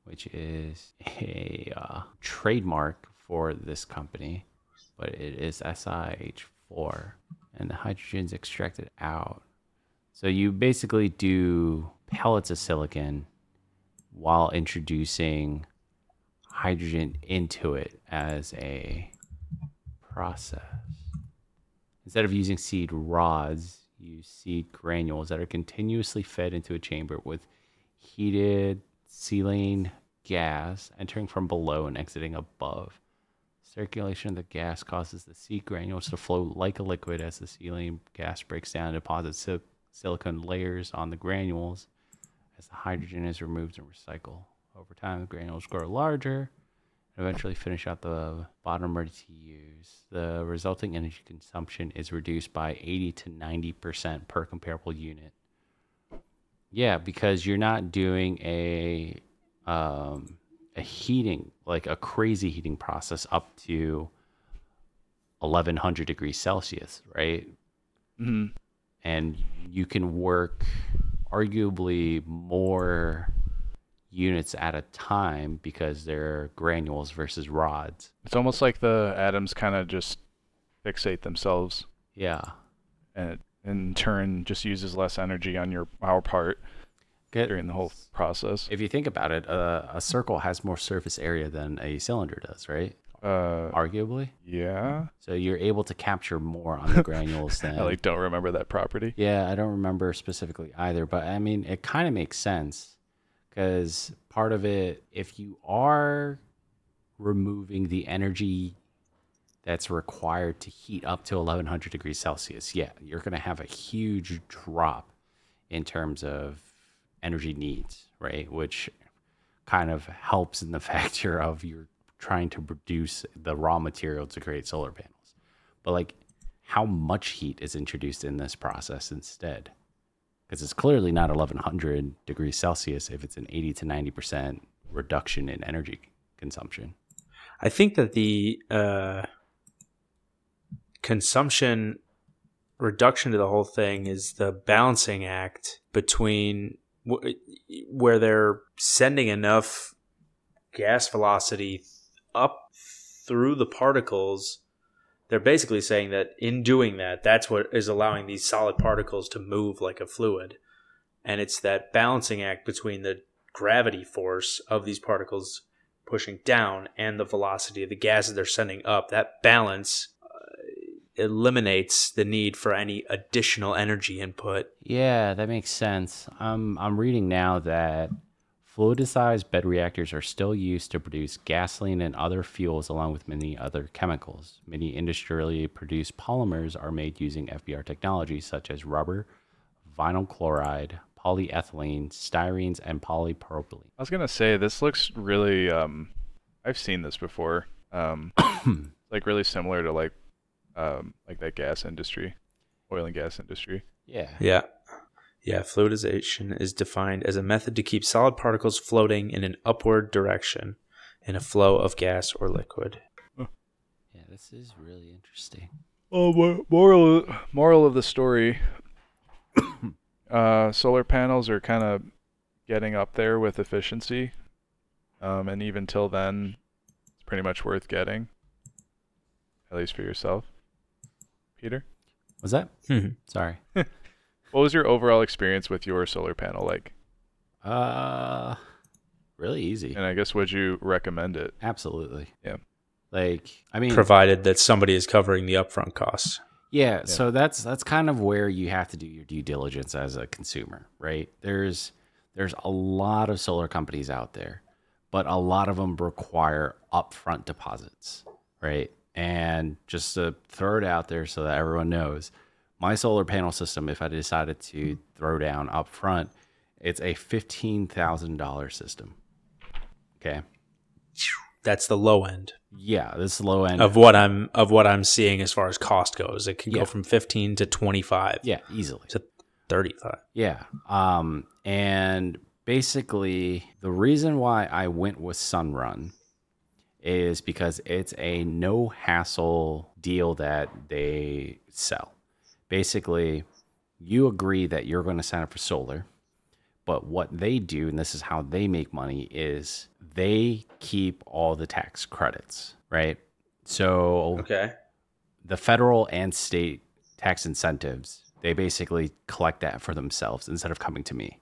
which is a uh, trademark for this company, but it is SiH4, and the hydrogen's extracted out. So you basically do pellets of silicon while introducing hydrogen into it as a process. Instead of using seed rods, use seed granules that are continuously fed into a chamber with heated silane gas entering from below and exiting above. Circulation of the gas causes the seed granules to flow like a liquid as the silane gas breaks down and deposits sil- silicon layers on the granules as the hydrogen is removed and recycled. Over time, the granules grow larger eventually finish out the bottom ready to use. The resulting energy consumption is reduced by 80 to 90% per comparable unit. Yeah, because you're not doing a um, a heating, like a crazy heating process up to 1100 degrees Celsius, right? hmm And you can work arguably more units at a time because they're granules versus rods. It's almost like the atoms kind of just fixate themselves, Yeah. and it in turn just uses less energy on your our part Get, during the whole process. if you think about it, uh, a circle has more surface area than a cylinder does, right? Uh, Arguably. yeah, So you're able to capture more on the granules *laughs* than I like don't remember that property. Yeah, I don't remember specifically either, but I mean, it kind of makes sense because part of it, if you are removing the energy that's required to heat up to 1100 degrees Celsius, yeah, you're going to have a huge drop in terms of energy needs, right? Which kind of helps in the *laughs* factor of you're trying to produce the raw material to create solar panels. But like, how much heat is introduced in this process instead? Because it's clearly not 1100 degrees Celsius if it's an 80 to 90% reduction in energy consumption. I think that the uh, consumption reduction to the whole thing is the balancing act between w- where they're sending enough gas velocity up through the particles. They're basically saying that in doing that, that's what is allowing these solid particles to move like a fluid. And it's that balancing act between the gravity force of these particles pushing down and the velocity of the gases they're sending up. That balance uh, eliminates the need for any additional energy input. Yeah, that makes sense. Um, I'm reading now that fluidized bed reactors are still used to produce gasoline and other fuels, along with many other chemicals. Many industrially produced polymers are made using FBR technology, such as rubber, vinyl chloride, polyethylene, styrenes, and polypropylene. I was gonna say this looks really. Um, I've seen this before. Um, *coughs* like really similar to like, um, like that gas industry, oil and gas industry. Yeah. Yeah. Yeah, fluidization is defined as a method to keep solid particles floating in an upward direction in a flow of gas or liquid. Yeah, this is really interesting. Oh, mo- moral moral of the story. *coughs* uh, solar panels are kind of getting up there with efficiency, um, and even till then, it's pretty much worth getting. At least for yourself, Peter. Was that? Hmm. Sorry. *laughs* What was your overall experience with your solar panel like? Uh, really easy. And I guess would you recommend it? Absolutely. Yeah. Like, I mean, Provided that somebody is covering the upfront costs. Yeah, so that's that's kind of where you have to do your due diligence as a consumer, right? There's there's a lot of solar companies out there, but a lot of them require upfront deposits, right? And just to throw it out there so that everyone knows, my solar panel system, if I decided to throw down up front, it's a fifteen thousand dollar system. Okay. That's the low end Yeah, this low end of what I'm of what I'm seeing as far as cost goes. It can Yeah. go from 15 to 25 yeah, easily. to 35. Yeah. Um, and basically, the reason why I went with Sunrun is because it's a no hassle deal that they sell. Basically, you agree that you're going to sign up for solar, but what they do, and this is how they make money, is they keep all the tax credits, right? So Okay. the federal and state tax incentives, they basically collect that for themselves instead of coming to me.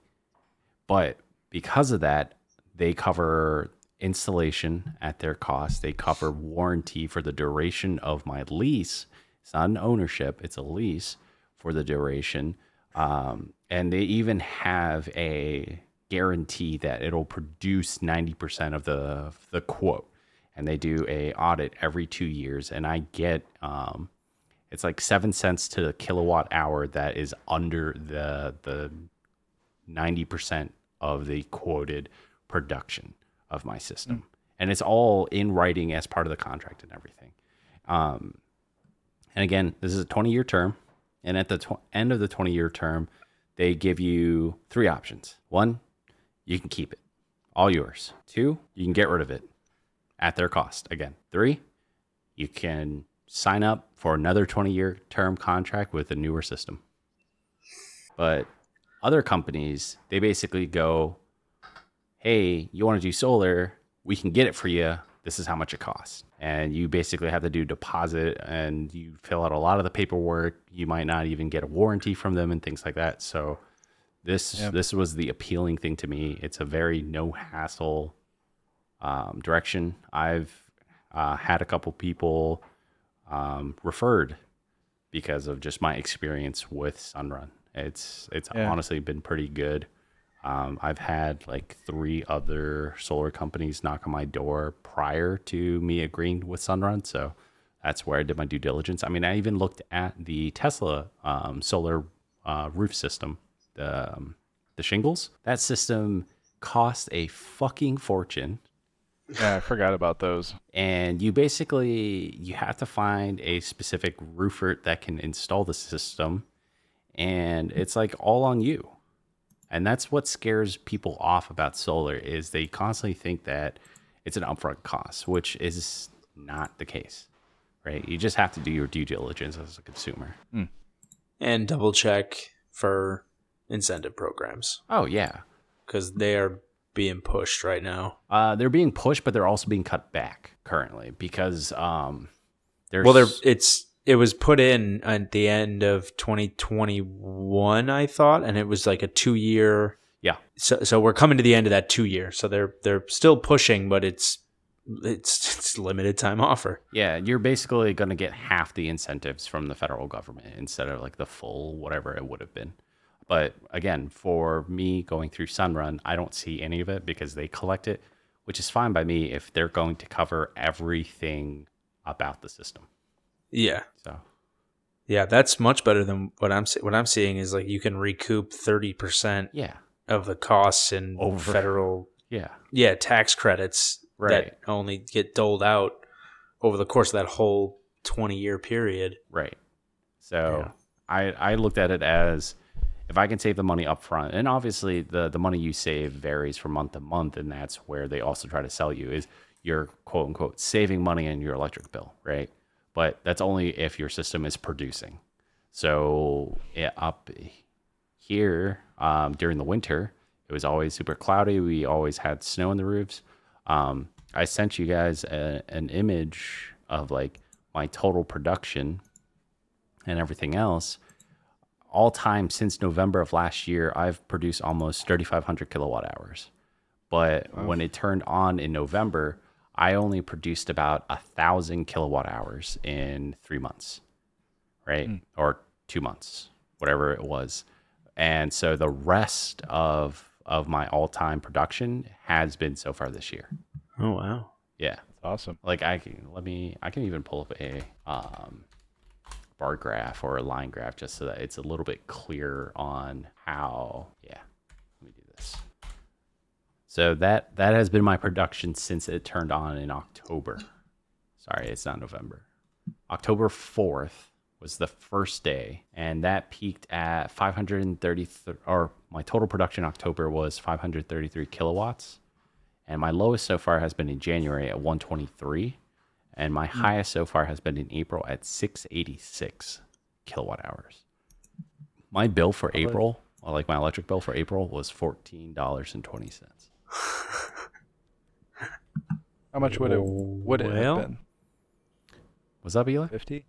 But because of that, they cover installation at their cost. They cover warranty for the duration of my lease. It's not an ownership, it's a lease for the duration. Um, and they even have a guarantee that it'll produce 90% of the, the quote. And they do a audit every two years. And I get um, it's like seven cents to the kilowatt hour that is under the the 90% of the quoted production of my system and it's all in writing as part of the contract and everything um, and again this is a 20 year term and at the tw- end of the 20 year term they give you three options one you can keep it all yours. Two, you can get rid of it at their cost. Again, three, you can sign up for another 20 year term contract with a newer system. But other companies, they basically go, hey, you want to do solar? We can get it for you. This is how much it costs. And you basically have to do deposit and you fill out a lot of the paperwork. You might not even get a warranty from them and things like that. So this Yeah. this was the appealing thing to me. It's a very no hassle um, direction. I've uh, had a couple people um, referred because of just my experience with Sunrun. It's it's Yeah. honestly been pretty good. Um, I've had like three other solar companies knock on my door prior to me agreeing with Sunrun, so that's where I did my due diligence. I mean, I even looked at the Tesla um, solar uh, roof system, the um, the shingles. That system cost a fucking fortune Yeah, I forgot about those. and you basically you have to find a specific roofer that can install the system and it's like all on you and that's what scares people off about solar is they constantly think that it's an upfront cost which is not the case right? You just have to do your due diligence as a consumer. And double check for incentive programs. Oh yeah. Because they are being pushed right now. uh, they're being pushed but they're also being cut back currently because um there's well, they're it's it was put in at the end of 2021, I thought, and it was like a two year. yeah So, so we're coming to the end of that two year. So they're they're still pushing, but it's it's it's limited time offer. Yeah, you're basically going to get half the incentives from the federal government instead of like the full whatever it would have been. But again, for me going through Sunrun, I don't see any of it because they collect it, which is fine by me if they're going to cover everything about the system. Yeah, So, yeah, that's much better than what I'm what I'm seeing is like you can recoup thirty percent yeah, of the costs in Over. federal yeah, yeah tax credits Right. that only get doled out over the course of that whole 20 year period. right. So, Yeah. I I looked at it as if I can save the money up front, and obviously the the money you save varies from month to month, and that's where they also try to sell you is you're quote unquote saving money in your electric bill, right? But that's only if your system is producing. So yeah, up here um, during the winter, it was always super cloudy. We always had snow on the roofs. Um, I sent you guys a, an image of like my total production and everything else all time since November of last year, I've produced almost 3,500 kilowatt hours. But when it turned on in November, I only produced about a thousand kilowatt hours in three months, right? Or two months, whatever it was. And so the rest of of my all time production has been so far this year. Oh, wow. Yeah That's awesome. like I can let me I can even pull up a um, bar graph or a line graph just so that it's a little bit clearer on how yeah let me do this so that that has been my production since it turned on in October. Sorry, it's not November. October 4th was the first day and that peaked at 533 or my total production October was 533 kilowatts and my lowest so far has been in January at 123 and my mm. highest so far has been in April at 686 kilowatt hours. My bill for April, like my electric bill for April was $14.20. *laughs* How much would it would it Well- have been? Was that Eli? Fifty?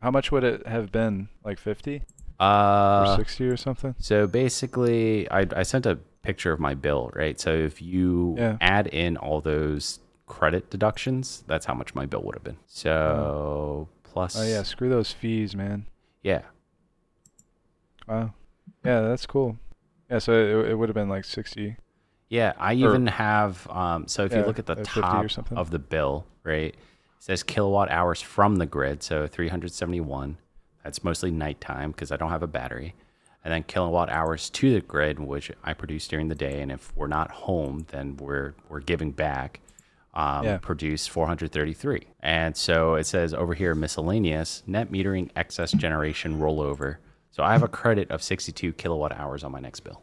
How much would it have been? Like fifty or Uh, sixty or something? so basically, I I sent a picture of my bill, right? So if you Yeah. add in all those credit deductions, that's how much my bill would have been. So plus, Oh yeah, screw those fees, man. yeah, Wow. Yeah, that's cool. Yeah, so it, it would have been like sixty. Yeah, I even have. Um, so if you look at the like 50 or top of the bill, right, it says kilowatt hours from the grid, so 371. That's mostly nighttime because I don't have a battery. And then kilowatt hours to the grid, which I produce during the day. And if we're not home, then we're we're giving back. Um, Yeah. Produce 433. And so it says over here miscellaneous net metering excess generation rollover. So I have a credit of 62 kilowatt hours on my next bill.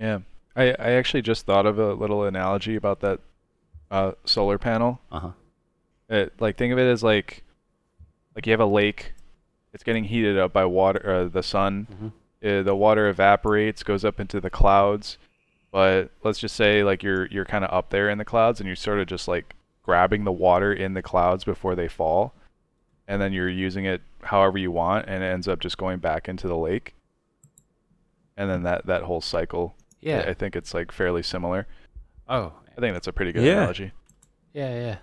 Yeah. I, I actually just thought of a little analogy about that uh, solar panel. Uh huh. It, like think of it as like like you have a lake. It's getting heated up by water, uh, the sun. Mhm. Uh, the water evaporates, goes up into the clouds. But let's just say like you're you're kind of up there in the clouds, and you're sort of just like grabbing the water in the clouds before they fall, and then you're using it however you want, and it ends up just going back into the lake. And then that that whole cycle. I- Yeah. I think it's like fairly similar. Oh. I think that's a pretty good Yeah. analogy. Yeah, yeah.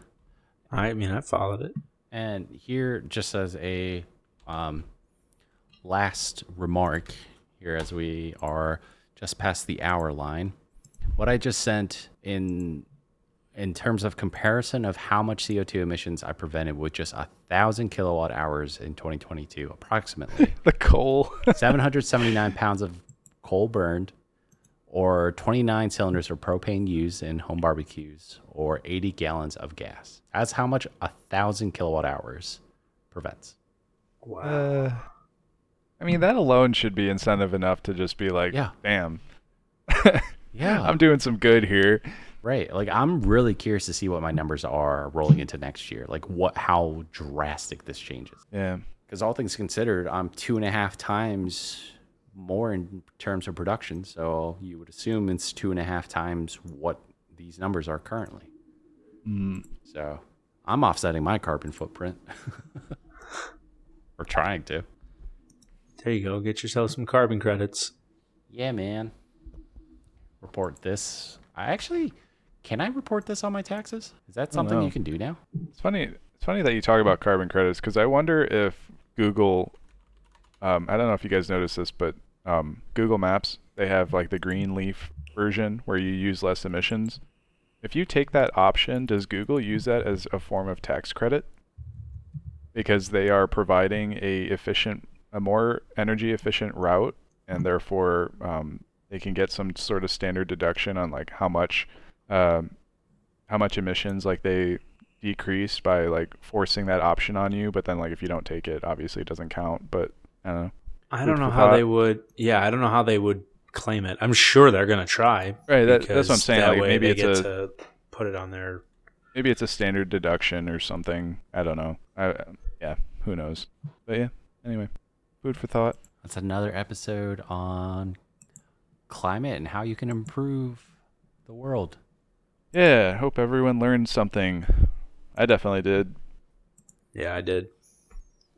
I mean, I followed it. And here, just as a um, last remark, here as we are just past the hour line, what I just sent in in terms of comparison of how much CO2 emissions I prevented with just a thousand kilowatt hours in 2022, approximately *laughs* The coal. *laughs* 779 pounds of coal burned, or 29 cylinders of propane used in home barbecues, or 80 gallons of gas. That's how much a thousand kilowatt hours prevents. Wow. Uh, I mean, that alone should be incentive enough to just be like, Yeah. damn, *laughs* Yeah, I'm doing some good here. right. Like I'm really curious to see what my numbers are rolling into next year. Like what, how drastic this changes. Yeah. Because all things considered, I'm two and a half times more in terms of production. So you would assume it's two and a half times what these numbers are currently. Mm. So I'm offsetting my carbon footprint. *laughs* or trying to. There you go. Get yourself some carbon credits. Yeah, man. Report this. I actually can I report this on my taxes? Is that something you can do now? It's funny. It's funny that you talk about carbon credits because I wonder if Google. Um, I don't know if you guys noticed this, but um, Google Maps they have like the green leaf version where you use less emissions. If you take that option, does Google use that as a form of tax credit? Because they are providing a efficient, a more energy efficient route, and therefore um, they can get some sort of standard deduction on like how much, um, how much emissions like they decrease by like forcing that option on you. But then like if you don't take it, obviously it doesn't count. But I don't know. I don't know how thought. they would. Yeah, I don't know how they would claim it. I'm sure they're gonna try. Right. That, that's what I'm saying. That Like way maybe they it's get a to put it on their. maybe it's a standard deduction or something. I don't know. I, yeah, who knows? But yeah. Anyway, food for thought. That's another episode on climate and how you can improve the world. Yeah. I hope everyone learned something. I definitely did. Yeah, I did.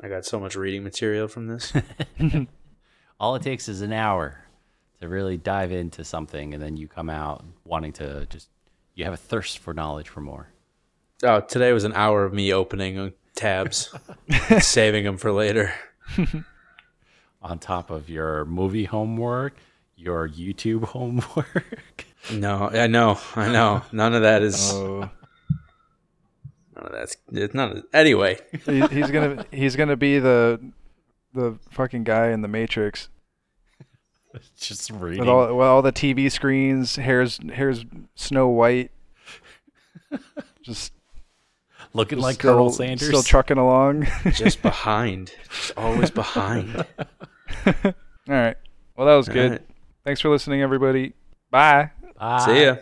I got so much reading material from this. *laughs* All it takes is an hour to really dive into something and then you come out wanting to just you have a thirst for knowledge for more. oh, today was an hour of me opening tabs, *laughs* saving them for later. *laughs* On top of your movie homework, your YouTube homework. No, I know, I know. None of that is. Oh, None of that's. It's not. Anyway, *laughs* he, he's gonna he's gonna be the the fucking guy in the Matrix *laughs* just reading. with all with all the TV screens. Hair's hair's Snow White. *laughs* Just looking just like still, Colonel Sanders. Still trucking along. just behind. Just always behind. All right. Well, that was All good. right. Thanks for listening, everybody. Bye. Bye. See ya.